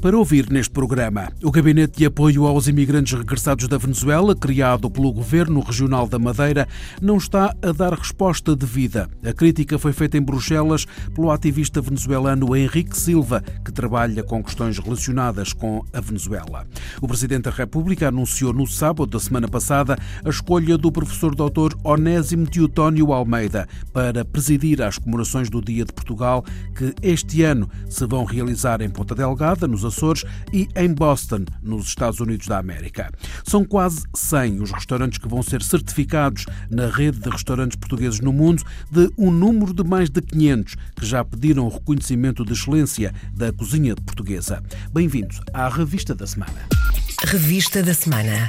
para ouvir neste programa. O Gabinete de Apoio aos Imigrantes Regressados da Venezuela, criado pelo Governo Regional da Madeira, não está a dar resposta devida. A crítica foi feita em Bruxelas pelo ativista venezuelano Henrique Silva, que trabalha com questões relacionadas com a Venezuela. O Presidente da República anunciou no sábado da semana passada a escolha do professor Dr. Onésimo Teotónio Almeida para presidir as comemorações do Dia de Portugal, que este ano se vão realizar em Ponta Delgada, nos Açores e em Boston, nos Estados Unidos da América. São quase 100 os restaurantes que vão ser certificados na rede de restaurantes portugueses no mundo, de um número de mais de 500 que já pediram o reconhecimento de excelência da cozinha portuguesa. Bem-vindos à Revista da Semana. Revista da Semana.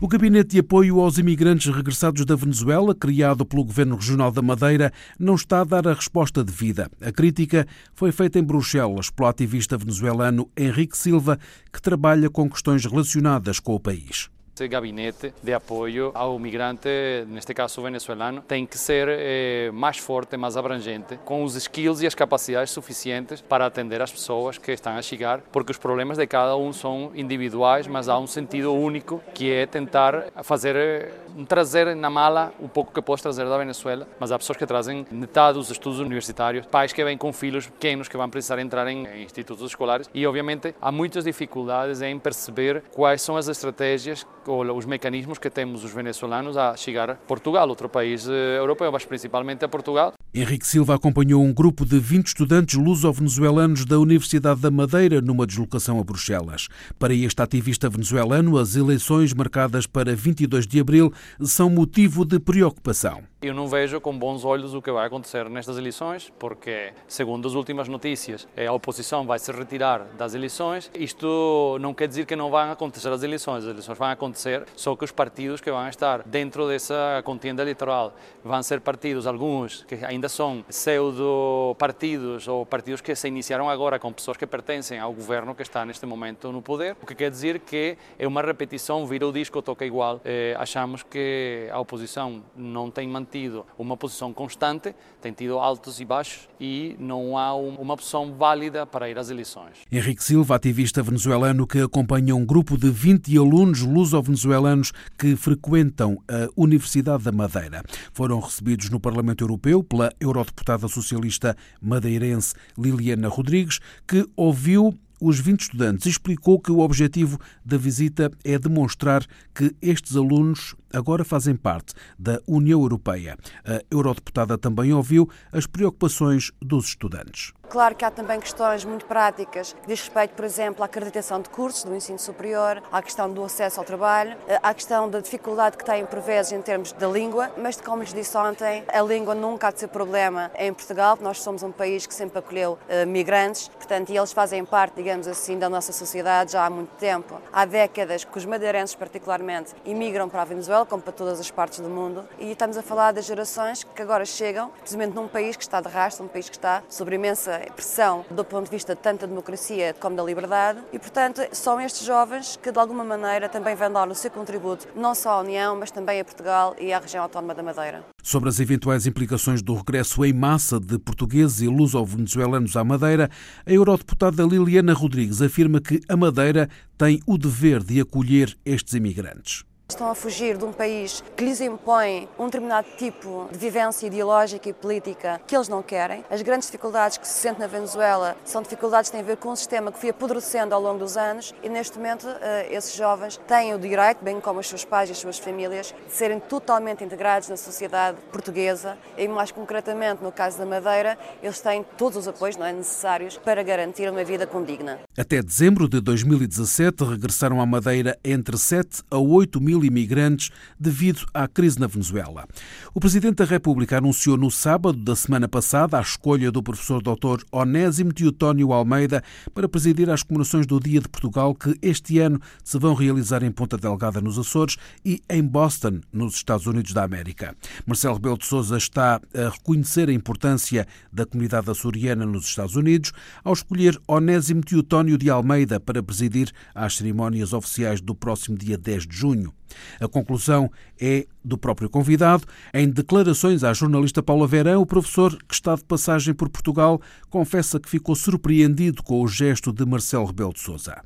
O Gabinete de Apoio aos Imigrantes Regressados da Venezuela, criado pelo Governo Regional da Madeira, não está a dar a resposta devida. A crítica foi feita em Bruxelas pelo ativista venezuelano Henrique Silva, que trabalha com questões relacionadas com o país. Este gabinete de apoio ao migrante, neste caso venezuelano, tem que ser eh, mais forte, mais abrangente, com os skills e as capacidades suficientes para atender as pessoas que estão a chegar, porque os problemas de cada um são individuais, mas há um sentido único que é tentar fazer eh, trazer na mala um pouco que podes trazer da Venezuela, mas há pessoas que trazem metade dos estudos universitários, pais que vêm com filhos pequenos que vão precisar entrar em institutos escolares e obviamente há muitas dificuldades em perceber quais são as estratégias os mecanismos que temos os venezuelanos a chegar a Portugal, outro país eh, europeu, mas principalmente a Portugal. Henrique Silva acompanhou um grupo de 20 estudantes luso-venezuelanos da Universidade da Madeira numa deslocação a Bruxelas. Para este ativista venezuelano, as eleições marcadas para 22 de abril são motivo de preocupação. Eu não vejo com bons olhos o que vai acontecer nestas eleições, porque, segundo as últimas notícias, a oposição vai se retirar das eleições. Isto não quer dizer que não vão acontecer as eleições, as eleições vão acontecer, só que os partidos que vão estar dentro dessa contenda eleitoral vão ser partidos, alguns que ainda são pseudo-partidos ou partidos que se iniciaram agora com pessoas que pertencem ao governo que está neste momento no poder, o que quer dizer que é uma repetição, vira o disco, toca igual. Eh, achamos que a oposição não tem mantido mantido uma posição constante, tem tido altos e baixos e não há uma opção válida para ir às eleições. Henrique Silva, ativista venezuelano que acompanha um grupo de 20 alunos luso-venezuelanos que frequentam a Universidade da Madeira. Foram recebidos no Parlamento Europeu pela eurodeputada socialista madeirense Liliana Rodrigues, que ouviu os 20 estudantes explicou que o objetivo da visita é demonstrar que estes alunos agora fazem parte da União Europeia. A eurodeputada também ouviu as preocupações dos estudantes. Claro que há também questões muito práticas que diz respeito, por exemplo, à acreditação de cursos do ensino superior, à questão do acesso ao trabalho, à questão da dificuldade que têm por vezes em termos da língua, mas como lhes disse ontem, a língua nunca há de ser problema em Portugal, nós somos um país que sempre acolheu uh, migrantes, portanto, e eles fazem parte, digamos assim, da nossa sociedade já há muito tempo. Há décadas que os madeirenses, particularmente, imigram para a Venezuela, como para todas as partes do mundo, e estamos a falar das gerações que agora chegam, precisamente num país que está de rastro, um país que está sob imensa pressão do ponto de vista tanto da democracia como da liberdade e, portanto, são estes jovens que, de alguma maneira, também vão dar o seu contributo não só à União, mas também a Portugal e à região autónoma da Madeira. Sobre as eventuais implicações do regresso em massa de portugueses e luso-venezuelanos à Madeira, a eurodeputada Liliana Rodrigues afirma que a Madeira tem o dever de acolher estes imigrantes. Estão a fugir de um país que lhes impõe um determinado tipo de vivência ideológica e política que eles não querem. As grandes dificuldades que se sentem na Venezuela são dificuldades que têm a ver com um sistema que foi apodrecendo ao longo dos anos e neste momento eh, esses jovens têm o direito, bem como os seus pais e as suas famílias, de serem totalmente integrados na sociedade portuguesa e mais concretamente no caso da Madeira, eles têm todos os apoios não é, necessários para garantir uma vida condigna. Até dezembro de 2017 regressaram à Madeira entre 7 a 8 mil mil imigrantes devido à crise na Venezuela. O Presidente da República anunciou no sábado da semana passada a escolha do professor Dr. Onésimo Teotónio Almeida para presidir as comemorações do Dia de Portugal que este ano se vão realizar em Ponta Delgada, nos Açores, e em Boston, nos Estados Unidos da América. Marcelo Rebelo de Sousa está a reconhecer a importância da comunidade açoriana nos Estados Unidos ao escolher Onésimo Teotónio de Almeida para presidir as cerimónias oficiais do próximo dia 10 de junho. A conclusão é do próprio convidado. Em declarações à jornalista Paula Verão, o professor, que está de passagem por Portugal, confessa que ficou surpreendido com o gesto de Marcelo Rebelo de Sousa.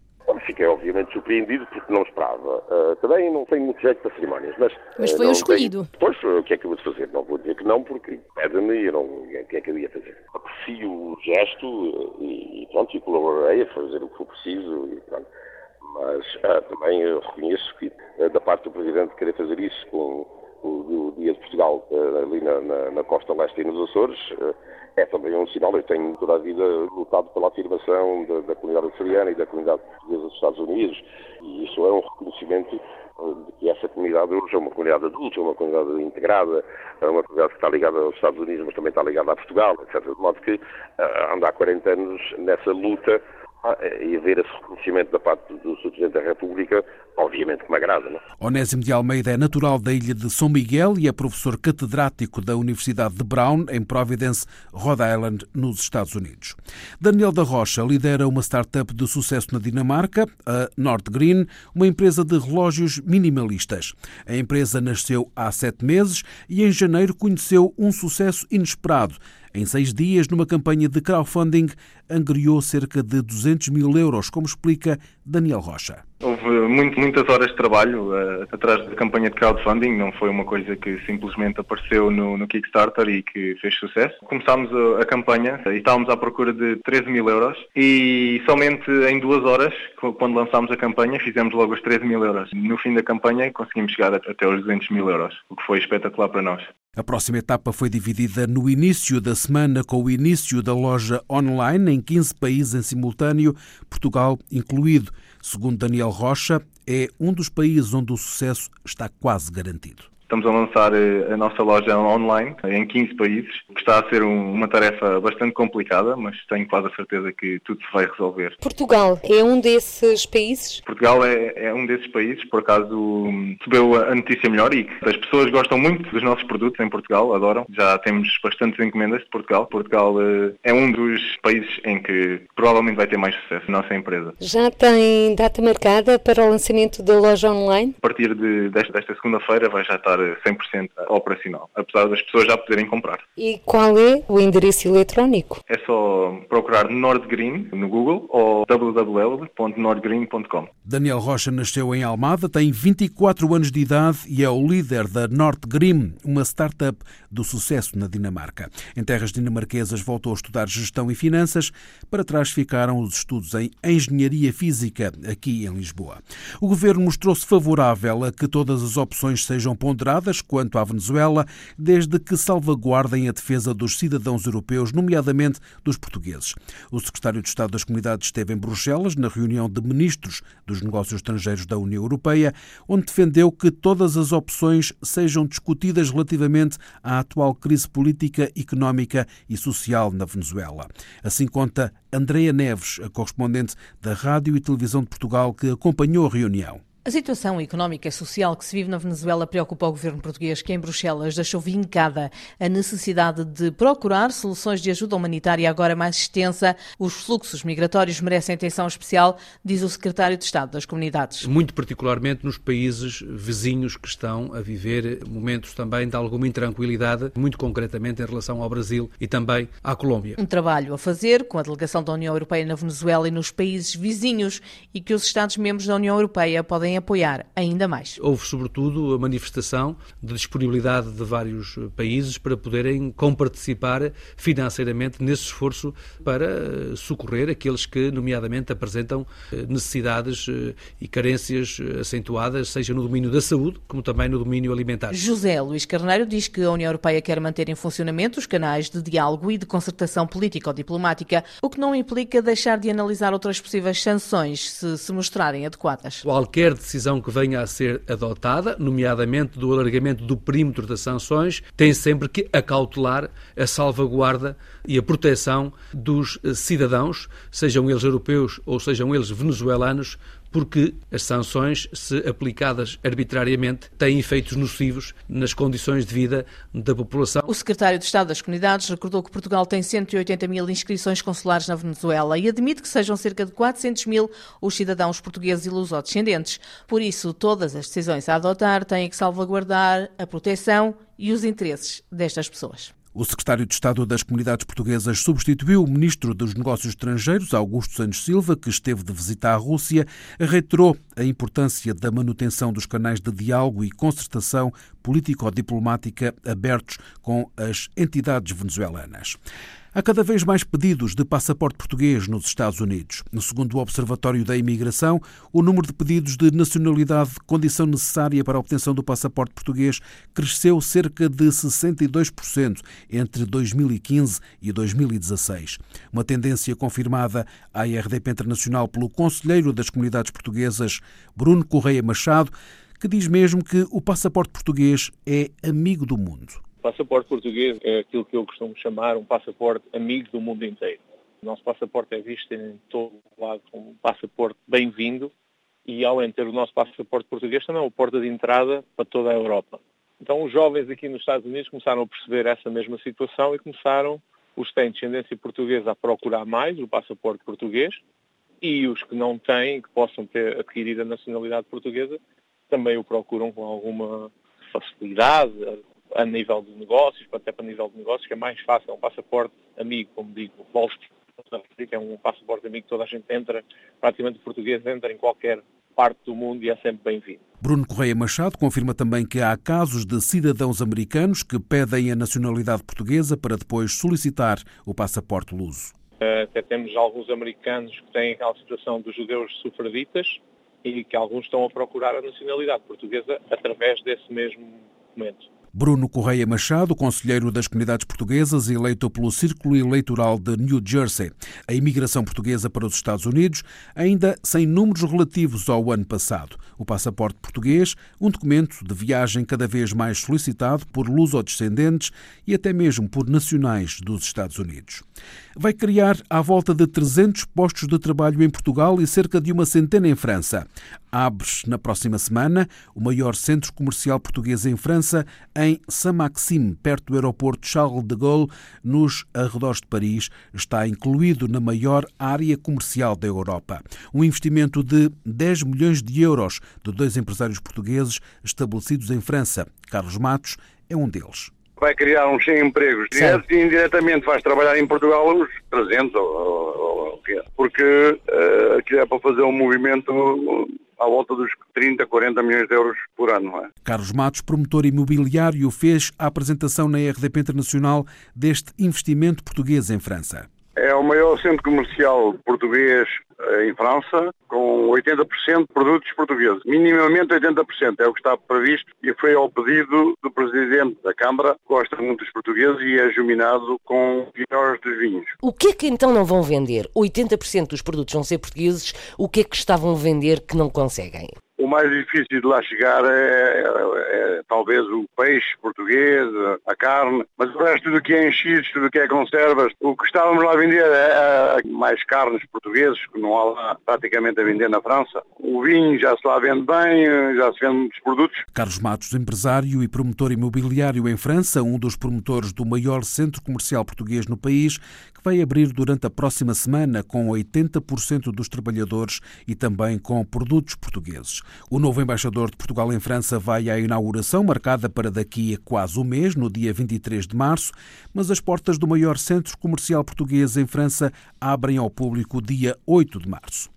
Fiquei obviamente surpreendido porque não esperava. Uh, também não tenho muito jeito para cerimónias, mas. Mas foi uh, o escolhido. Tenho... Pois, o que é que eu vou fazer? Não vou dizer que não, porque pede-me e eu não. O que é que eu ia fazer? Aprecio o gesto e, pronto, e colaborei a fazer o que for preciso e pronto mas uh, também reconheço que uh, da parte do Presidente querer fazer isso com o, o Dia de Portugal uh, ali na, na, na, costa leste e nos Açores é também um sinal. Eu tenho toda a vida lutado pela afirmação da, da comunidade açoriana e da comunidade portuguesa dos Estados Unidos e isso é um reconhecimento de que essa comunidade hoje é uma comunidade adulta, é uma comunidade integrada, é uma comunidade que está ligada aos Estados Unidos, mas também está ligada a Portugal, etc. De modo que anda há 40 anos nessa luta e haver esse reconhecimento da parte do Sr. Presidente da República, obviamente que me agrada. Não? É? Onésimo de Almeida é natural da ilha de São Miguel e é professor catedrático da Universidade de Brown, em Providence, Rhode Island, nos Estados Unidos. Daniel da Rocha lidera uma startup de sucesso na Dinamarca, a North Green, uma empresa de relógios minimalistas. A empresa nasceu há sete meses e em janeiro conheceu um sucesso inesperado em seis dias, numa campanha de crowdfunding, angriou cerca de 200 mil euros, como explica Daniel Rocha. Muito, muitas horas de trabalho uh, atrás da campanha de crowdfunding, não foi uma coisa que simplesmente apareceu no, no Kickstarter e que fez sucesso. Começámos a, a, campanha e estávamos à procura de 13 mil euros e somente em duas horas, quando lançámos a campanha, fizemos logo os 13 mil euros. No fim da campanha conseguimos chegar até os 200 mil euros, o que foi espetacular para nós. A próxima etapa foi dividida no início da semana com o início da loja online em 15 países em simultâneo, Portugal incluído. Segundo Daniel Rocha, é um dos países onde o sucesso está quase garantido. Estamos a lançar eh, a nossa loja online em 15 países, que está a ser uma tarefa bastante complicada, mas tenho quase a certeza que tudo se vai resolver. Portugal é um desses países? Portugal é, é um desses países, por acaso recebeu a notícia melhor e que as pessoas gostam muito dos nossos produtos em Portugal, adoram. Já temos bastantes encomendas de Portugal. Portugal eh, é um dos países em que provavelmente vai ter mais sucesso, a nossa empresa. Já tem data marcada para o lançamento da loja online? A partir de, desta, desta segunda-feira vai já estar estar 100% operacional, apesar das pessoas já poderem comprar. E qual é o endereço eletrónico? É só procurar Nordgreen no Google ou www.nordgreen.com. Daniel Rocha nasceu em Almada, tem 24 anos de idade e é o líder da Nordgreen, uma startup do sucesso na Dinamarca. Em terras dinamarquesas voltou a estudar gestão e finanças, para trás ficaram os estudos em engenharia física aqui em Lisboa. O governo mostrou-se favorável a que todas as opções sejam ponderadas quanto à Venezuela, desde que salvaguardem a defesa dos cidadãos europeus, nomeadamente dos portugueses. O secretário de Estado das Comunidades esteve em Bruxelas, na reunião de ministros dos negócios estrangeiros da União Europeia, onde defendeu que todas as opções sejam discutidas relativamente à atual crise política, económica e social na Venezuela. Assim conta Andreia Neves, a correspondente da Rádio e Televisão de Portugal, que acompanhou a reunião. A situação económica e social que se vive na Venezuela preocupa o governo português, que em Bruxelas deixou vincada a necessidade de procurar soluções de ajuda humanitária agora mais extensa. Os fluxos migratórios merecem atenção especial, diz o secretário de Estado das Comunidades. Muito particularmente nos países vizinhos que estão a viver momentos também de alguma intranquilidade, muito concretamente em relação ao Brasil e também à Colômbia. Um trabalho a fazer com a delegação da União Europeia na Venezuela e nos países vizinhos e que os Estados-membros da União Europeia podem apoiar ainda mais. Houve, sobretudo, a manifestação de disponibilidade de vários países para poderem comparticipar financeiramente nesse esforço para socorrer aqueles que, nomeadamente, apresentam eh, necessidades eh, e carências acentuadas, seja no domínio da saúde, como também no domínio alimentar. José Luís Carneiro diz que a União Europeia quer manter em funcionamento os canais de diálogo e de concertação político-diplomática, o que não implica deixar de analisar outras possíveis sanções se se mostrarem adequadas. Qualquer decisão que venha a ser adotada, nomeadamente do alargamento do perímetro das sanções, tem sempre que acautelar a salvaguarda e a proteção dos cidadãos, sejam eles europeus ou sejam eles venezuelanos, porque as sanções, se aplicadas arbitrariamente, têm efeitos nocivos nas condições de vida da população. O secretário de Estado das Comunidades recordou que Portugal tem 180 mil inscrições consulares na Venezuela e admite que sejam cerca de 400 mil os cidadãos portugueses e lusodescendentes. Por isso, todas as decisões a adotar têm que salvaguardar a proteção e os interesses destas pessoas. O secretário de Estado das Comunidades Portuguesas substituiu o ministro dos Negócios Estrangeiros, Augusto Santos Silva, que esteve de visita à Rússia, reiterou a importância da manutenção dos canais de diálogo e concertação político-diplomática abertos com as entidades venezuelanas. Há cada vez mais pedidos de passaporte português nos Estados Unidos. Segundo o Observatório da Imigração, o número de pedidos de nacionalidade, condição necessária para a obtenção do passaporte português, cresceu cerca de 62% entre 2015 e 2016. Uma tendência confirmada à RDP Internacional pelo Conselheiro das Comunidades Portuguesas, Bruno Correia Machado, que diz mesmo que o passaporte português é amigo do mundo passaporte português é aquilo que eu costumo chamar um passaporte amigo do mundo inteiro. O nosso passaporte é visto em todo o lado como um passaporte bem-vindo e, de ter o nosso passaporte português, também é uma porta de entrada para toda a Europa. Então, os jovens aqui nos Estados Unidos começaram a perceber essa mesma situação e começaram, os que têm descendência portuguesa, a procurar mais o passaporte português e os que não têm, que possam ter adquirido a nacionalidade portuguesa, também o procuram com alguma facilidade, a nível de negócios, até para nível de negócios, que é mais fácil, é um passaporte amigo, como digo, Volvo é um passaporte amigo, toda a gente entra, praticamente o português entra em qualquer parte do mundo e é sempre bem-vindo. Bruno Correia Machado confirma também que há casos de cidadãos americanos que pedem a nacionalidade portuguesa para depois solicitar o passaporte luso. Até temos alguns americanos que têm aquela situação dos judeus sufraditas e que alguns estão a procurar a nacionalidade portuguesa através desse mesmo documento. Bruno Correia Machado, conselheiro das comunidades portuguesas, eleito pelo Círculo Eleitoral de New Jersey. A imigração portuguesa para os Estados Unidos, ainda sem números relativos ao ano passado. O passaporte português, um documento de viagem cada vez mais solicitado por luso-descendentes e até mesmo por nacionais dos Estados Unidos. Vai criar à volta de 300 postos de trabalho em Portugal e cerca de uma centena em França. Abre na próxima semana o maior centro comercial português em França, em Saint-Maxime, perto do aeroporto Charles de Gaulle, nos arredores de Paris. Está incluído na maior área comercial da Europa. Um investimento de 10 milhões de euros de dois empresários portugueses estabelecidos em França. Carlos Matos é um deles vai criar uns 100 empregos direto e indiretamente vais trabalhar em Portugal uns 300 ou, ou, ou porque uh, aquilo é para fazer um movimento à volta dos 30, 40 milhões de euros por ano. É? Carlos Matos, promotor imobiliário, fez a apresentação na RDP Internacional deste investimento português em França. Maior centro comercial português eh, em França, com 80% de produtos portugueses. Minimamente 80% é o que está previsto e foi ao pedido do Presidente da Câmara, gosta muito dos portugueses e é juminado com melhores dos vinhos. O que é que então não vão vender? 80% dos produtos vão ser portugueses, o que é que estavam a vender que não conseguem? O mais difícil de lá chegar é, é, é, talvez o peixe português, a carne, mas o resto tudo que é enchidos, tudo que é conservas, o que estávamos lá a vender é, é mais carnes portugueses, que não há lá praticamente a vender na França. O vinho já se lá vende bem, já se vende muitos produtos. Carlos Matos, empresário e promotor imobiliário em França, um dos promotores do maior centro comercial português no país, que vai abrir durante a próxima semana com 80% dos trabalhadores e também com produtos portugueses. O novo embaixador de Portugal em França vai à inauguração, marcada para daqui a quase um mês, no dia 23 de março, mas as portas do maior centro comercial português em França abrem ao público dia 8 de março.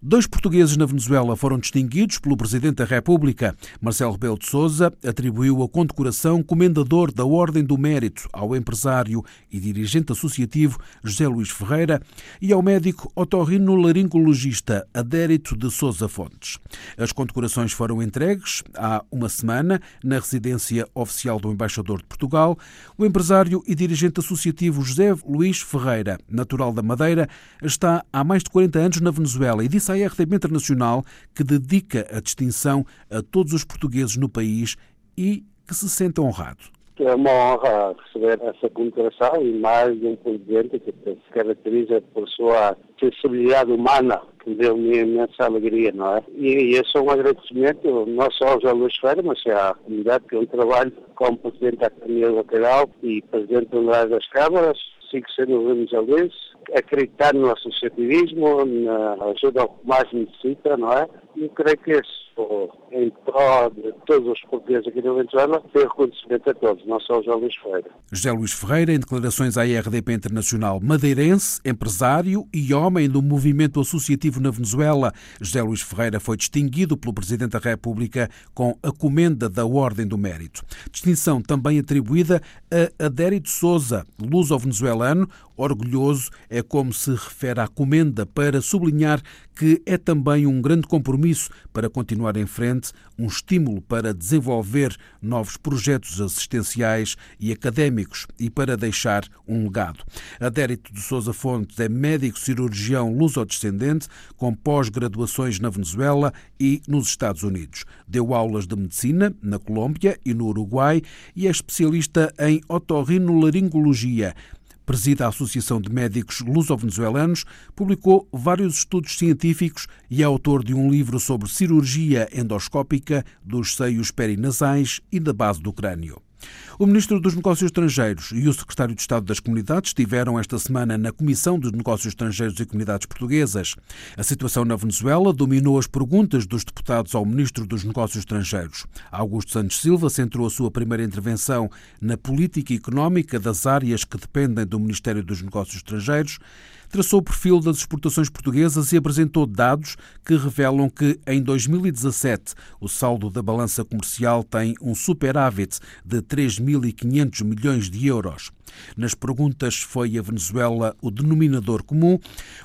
Dois portugueses na Venezuela foram distinguidos pelo Presidente da República. Marcelo Rebelo de Sousa atribuiu a condecoração Comendador da Ordem do Mérito ao empresário e dirigente associativo José Luís Ferreira e ao médico otorrino-laringologista Adérito de Sousa Fontes. As condecorações foram entregues há uma semana na residência oficial do Embaixador de Portugal. O empresário e dirigente associativo José Luís Ferreira, natural da Madeira, está há mais de 40 anos na Venezuela e disse disse à RTP Internacional que dedica a distinção a todos os portugueses no país e que se sente honrado. É uma honra receber essa condecoração e mais um presidente que se caracteriza por sua sensibilidade humana, que me deu uma imensa alegria, não é? E esse é um agradecimento não só ao José Luís Ferreira, mas à comunidade que eu trabalho como presidente da Academia Lateral e presidente do das Câmaras, sigo sendo o Alves, acreditar no associativismo, na ajuda ao que mais necessita, não é? E creio que em prol de todos os portugueses aqui na Venezuela, tem reconhecimento a todos, não só o José Luís Ferreira. José Luís Ferreira, em declarações à IRDP Internacional, madeirense, empresário e homem do movimento associativo na Venezuela, José Luís Ferreira foi distinguido pelo Presidente da República com a comenda da Ordem do Mérito. Distinção também atribuída a Adérito Souza, luso-venezuelano, orgulhoso é como se refere à comenda para sublinhar que é também um grande compromisso para continuar em frente, um estímulo para desenvolver novos projetos assistenciais e académicos e para deixar um legado. Adérito de Souza Fontes é médico cirurgião luso-descendente com pós-graduações na Venezuela e nos Estados Unidos. Deu aulas de medicina na Colômbia e no Uruguai e é especialista em otorrinolaringologia presida a Associação de Médicos Luso-Venezuelanos, publicou vários estudos científicos e é autor de um livro sobre cirurgia endoscópica dos seios perinasais e da base do crânio. O Ministro dos Negócios Estrangeiros e o Secretário de Estado das Comunidades estiveram esta semana na Comissão dos Negócios Estrangeiros e Comunidades Portuguesas. A situação na Venezuela dominou as perguntas dos deputados ao Ministro dos Negócios Estrangeiros. Augusto Santos Silva centrou a sua primeira intervenção na política económica das áreas que dependem do Ministério dos Negócios Estrangeiros traçou o perfil das exportações portuguesas e apresentou dados que revelam que, em 2017, o saldo da balança comercial tem um superávit de 3.500 milhões de euros. Nas perguntas foi a Venezuela o denominador comum.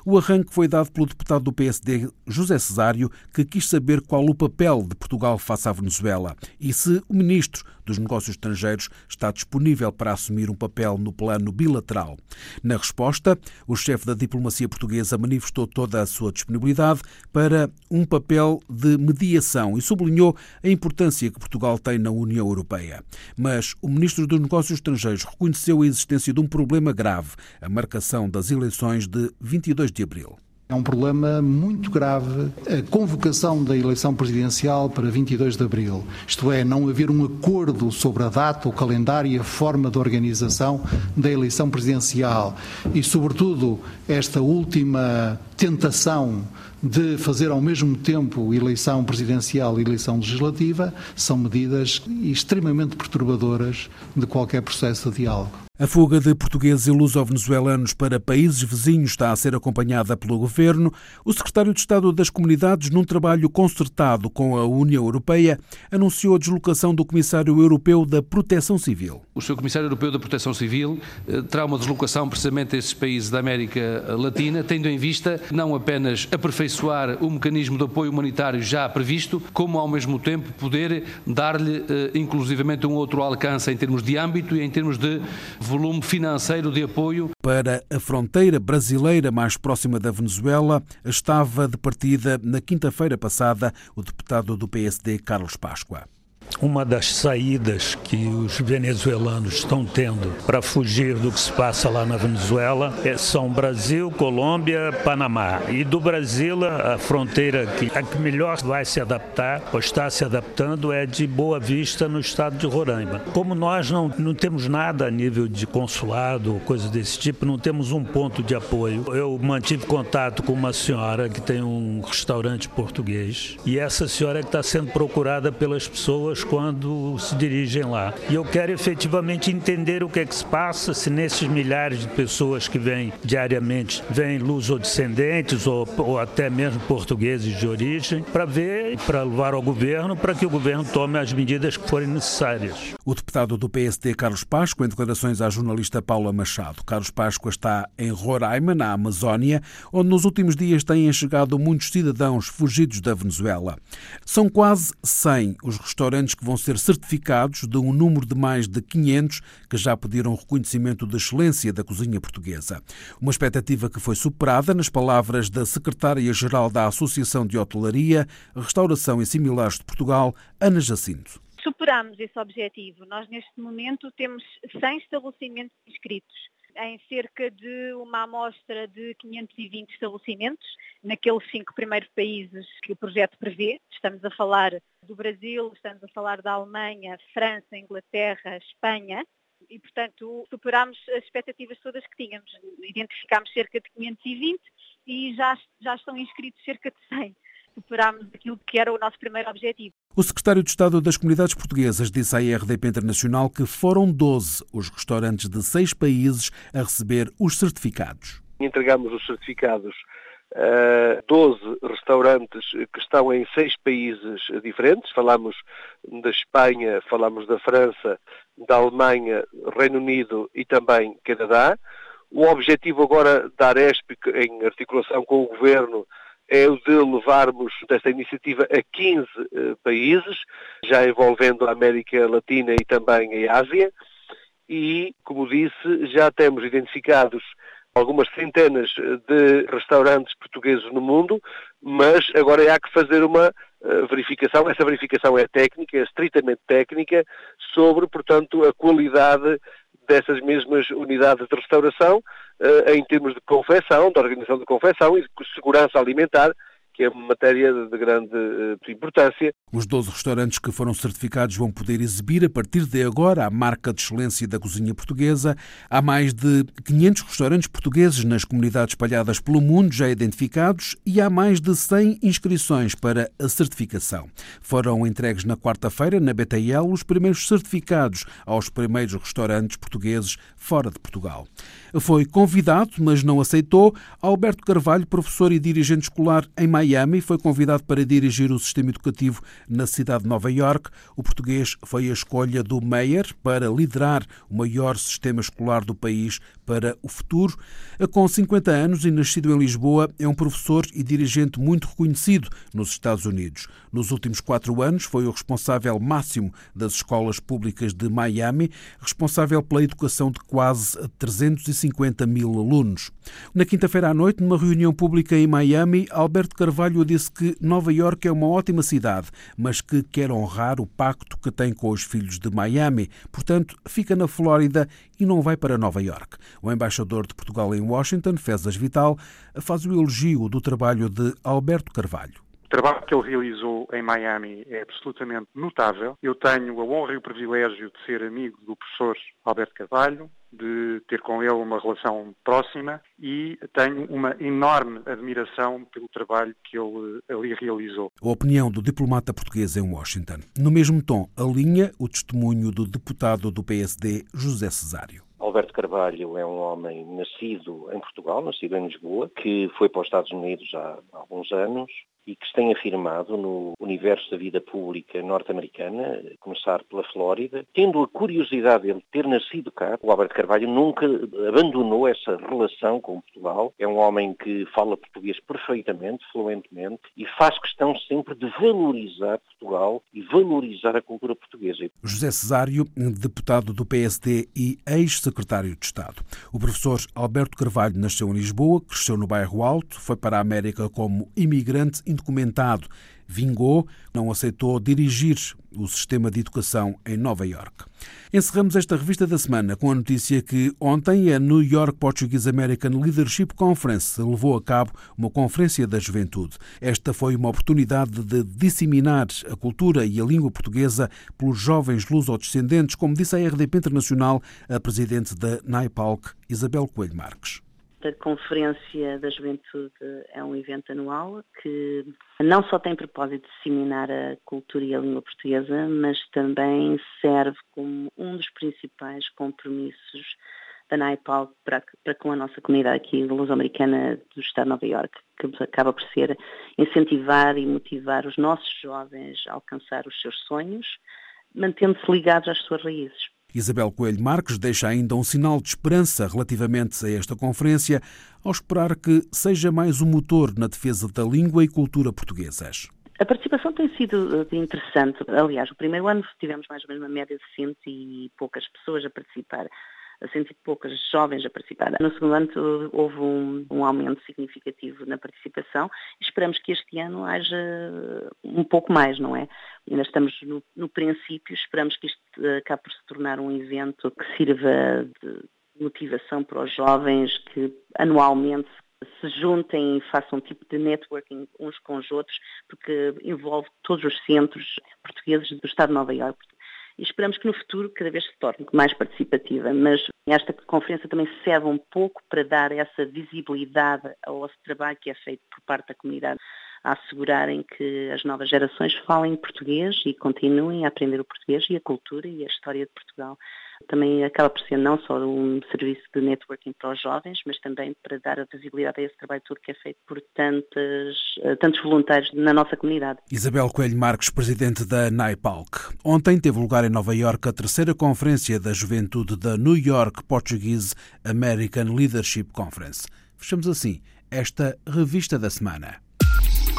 O arranque foi dado pelo deputado do PSD, José Cesário, que quis saber qual o papel de Portugal face à Venezuela e se o ministro dos Negócios Estrangeiros está disponível para assumir um papel no plano bilateral. Na resposta, o chefe da diplomacia portuguesa manifestou toda a sua disponibilidade para um papel de mediação e sublinhou a importância que Portugal tem na União Europeia. Mas o ministro dos Negócios Estrangeiros reconheceu a existência de um problema grave, a marcação das eleições de 22 de abril. É um problema muito grave a convocação da eleição presidencial para 22 de abril. Isto é, não haver um acordo sobre a data, o calendário e a forma de organização da eleição presidencial. E, sobretudo, esta última tentação de fazer ao mesmo tempo eleição presidencial e eleição legislativa são medidas extremamente perturbadoras de qualquer processo de diálogo. A fuga de portugueses e luso-venezuelanos para países vizinhos está a ser acompanhada pelo governo. O secretário de Estado das Comunidades, num trabalho concertado com a União Europeia, anunciou a deslocação do Comissário Europeu da Proteção Civil. O Sr. Comissário Europeu da Proteção Civil eh, terá uma deslocação precisamente a esses países da América Latina, tendo em vista não apenas aperfeiçoar o mecanismo de apoio humanitário já previsto, como ao mesmo tempo poder dar-lhe eh, inclusivamente um outro alcance em termos de âmbito e em termos de volume financeiro de apoio. Para a fronteira brasileira mais próxima da Venezuela, estava de partida na quinta-feira passada o deputado do PSD, Carlos Páscoa. Uma das saídas que os venezuelanos estão tendo para fugir do que se passa lá na Venezuela é, são Brasil, Colômbia, Panamá. E do Brasil, a fronteira que, a que melhor vai se adaptar, ou está se adaptando, é de Boa Vista, no estado de Roraima. Como nós não, não temos nada a nível de consulado, coisa desse tipo, não temos um ponto de apoio. Eu mantive contato com uma senhora que tem um restaurante português e essa senhora é que está sendo procurada pelas pessoas quando se dirigem lá. E eu quero efetivamente entender o que é que se passa, se nesses milhares de pessoas que vêm diariamente, vêm luso-descendentes ou, ou até mesmo portugueses de origem, para ver, para levar ao governo, para que o governo tome as medidas que forem necessárias. O deputado do PSD, Carlos Páscoa, em declarações à jornalista Paula Machado. Carlos Páscoa está em Roraima, na Amazónia, onde nos últimos dias têm chegado muitos cidadãos fugidos da Venezuela. São quase 100 os restaurantes restaurantes que vão ser certificados de um número de mais de 500 que já pediram reconhecimento de excelência da cozinha portuguesa. Uma expectativa que foi superada nas palavras da secretária-geral da Associação de Hotelaria, Restauração e Similares de Portugal, Ana Jacinto. Superamos esse objetivo. Nós, neste momento, temos 100 estabelecimentos inscritos em cerca de uma amostra de 520 estabelecimentos, naqueles cinco primeiros países que o projeto prevê. Estamos a falar do Brasil, estamos a falar da Alemanha, França, Inglaterra, Espanha. E, portanto, superámos as expectativas todas que tínhamos. Identificámos cerca de 520 e já, já estão inscritos cerca de 100 superámos aquilo que era o nosso primeiro objetivo. O secretário de Estado das Comunidades Portuguesas disse à RDP Internacional que foram 12 os restaurantes de seis países a receber os certificados. Entregamos os certificados a 12 restaurantes que estão em seis países diferentes. Falamos da Espanha, falamos da França, da Alemanha, Reino Unido e também Canadá. O objetivo agora da Aresp, em articulação com o Governo, é o de levarmos esta iniciativa a 15 uh, países, já envolvendo a América Latina e também a Ásia. E, como disse, já temos identificados algumas centenas de restaurantes portugueses no mundo, mas agora há que fazer uma uh, verificação. Essa verificação é técnica, é estritamente técnica, sobre, portanto, a qualidade dessas mesmas unidades de restauração, eh, em termos de confecção, de organização de confecção e de segurança alimentar, que é uma matéria de grande uh, importância. Os 12 restaurantes que foram certificados vão poder exibir a partir de agora a marca de excelência da cozinha portuguesa. Há mais de 500 restaurantes portugueses nas comunidades espalhadas pelo mundo já identificados e há mais de 100 inscrições para a certificação. Foram entregues na quarta-feira na BTL os primeiros certificados aos primeiros restaurantes portugueses fora de Portugal. Foi convidado, mas não aceitou, Alberto Carvalho, professor e dirigente escolar em Miami, foi convidado para dirigir o sistema educativo na cidade de Nova York. O português foi a escolha do Meyer para liderar o maior sistema escolar do país para o futuro. Com 50 anos e nascido em Lisboa, é um professor e dirigente muito reconhecido nos Estados Unidos. Nos últimos quatro anos, foi o responsável máximo das escolas públicas de Miami, responsável pela educação de quase 350 mil alunos. Na quinta-feira à noite, numa reunião pública em Miami, Alberto Carvalho disse que Nova York é uma ótima cidade, mas que quer honrar o pacto que tem com os filhos de Miami. Portanto, fica na Flórida e não vai para Nova York. O embaixador de Portugal em Washington, Fezas Vital, faz o elogio do trabalho de Alberto Carvalho. O trabalho que ele realizou em Miami é absolutamente notável. Eu tenho a honra e o privilégio de ser amigo do professor Alberto Carvalho, de ter com ele uma relação próxima e tenho uma enorme admiração pelo trabalho que ele ali realizou. A opinião do diplomata português em Washington. No mesmo tom, alinha o testemunho do deputado do PSD, José Cesário. Alberto Carvalho é um homem nascido em Portugal, nascido em Lisboa, que foi para os Estados Unidos há alguns anos, e que se tem afirmado no universo da vida pública norte-americana, começar pela Flórida, tendo a curiosidade de ter nascido cá, o Alberto Carvalho nunca abandonou essa relação com Portugal. É um homem que fala português perfeitamente, fluentemente, e faz questão sempre de valorizar Portugal e valorizar a cultura portuguesa. José Cesário, deputado do PSD e ex-secretário de Estado. O professor Alberto Carvalho nasceu em Lisboa, cresceu no bairro Alto, foi para a América como imigrante indocumentado. Vingou, não aceitou dirigir o sistema de educação em Nova York. Encerramos esta revista da semana com a notícia que ontem a New York Portuguese American Leadership Conference levou a cabo uma conferência da juventude. Esta foi uma oportunidade de disseminar a cultura e a língua portuguesa pelos jovens luso-descendentes, como disse a RDP Internacional a presidente da NAIPALC, Isabel Coelho Marques. A Conferência da Juventude é um evento anual que não só tem propósito de disseminar a cultura e a língua portuguesa, mas também serve como um dos principais compromissos da NAIPAL para, para com a nossa comunidade aqui luso-americana do Estado de Nova Iorque, que acaba por ser incentivar e motivar os nossos jovens a alcançar os seus sonhos, mantendo-se ligados às suas raízes. Isabel Coelho Marques deixa ainda um sinal de esperança relativamente a esta conferência, ao esperar que seja mais um motor na defesa da língua e cultura portuguesas. A participação tem sido eh, interessante. Aliás, o primeiro ano tivemos mais ou menos uma média de cento e poucas pessoas a participar cento e poucas jovens a participar. No segundo ano houve um, um, aumento significativo na participação e esperamos que este ano haja um pouco mais, não é? Ainda estamos no, no princípio, esperamos que isto acabe por se tornar um evento que sirva de motivação para os jovens que anualmente se juntem e façam um tipo de networking uns com os outros, porque envolve todos os centros portugueses do Estado de Nova Iorque e esperamos que no futuro cada vez se torne mais participativa. Mas esta conferência também serve um pouco para dar essa visibilidade ao trabalho que é feito por parte da comunidade a assegurarem que as novas gerações falem português e continuem a aprender o português e a cultura e a história de Portugal. Também acaba por ser não só um serviço de networking para os jovens, mas também para dar a visibilidade a esse trabalho todo que é feito por tantos, eh, tantos voluntários na nossa comunidade. Isabel Coelho Marques, presidente da NAIPALC. Ontem teve lugar em Nova Iorque a terceira conferência da juventude da New York Portuguese American Leadership Conference. Fechamos assim esta revista da semana.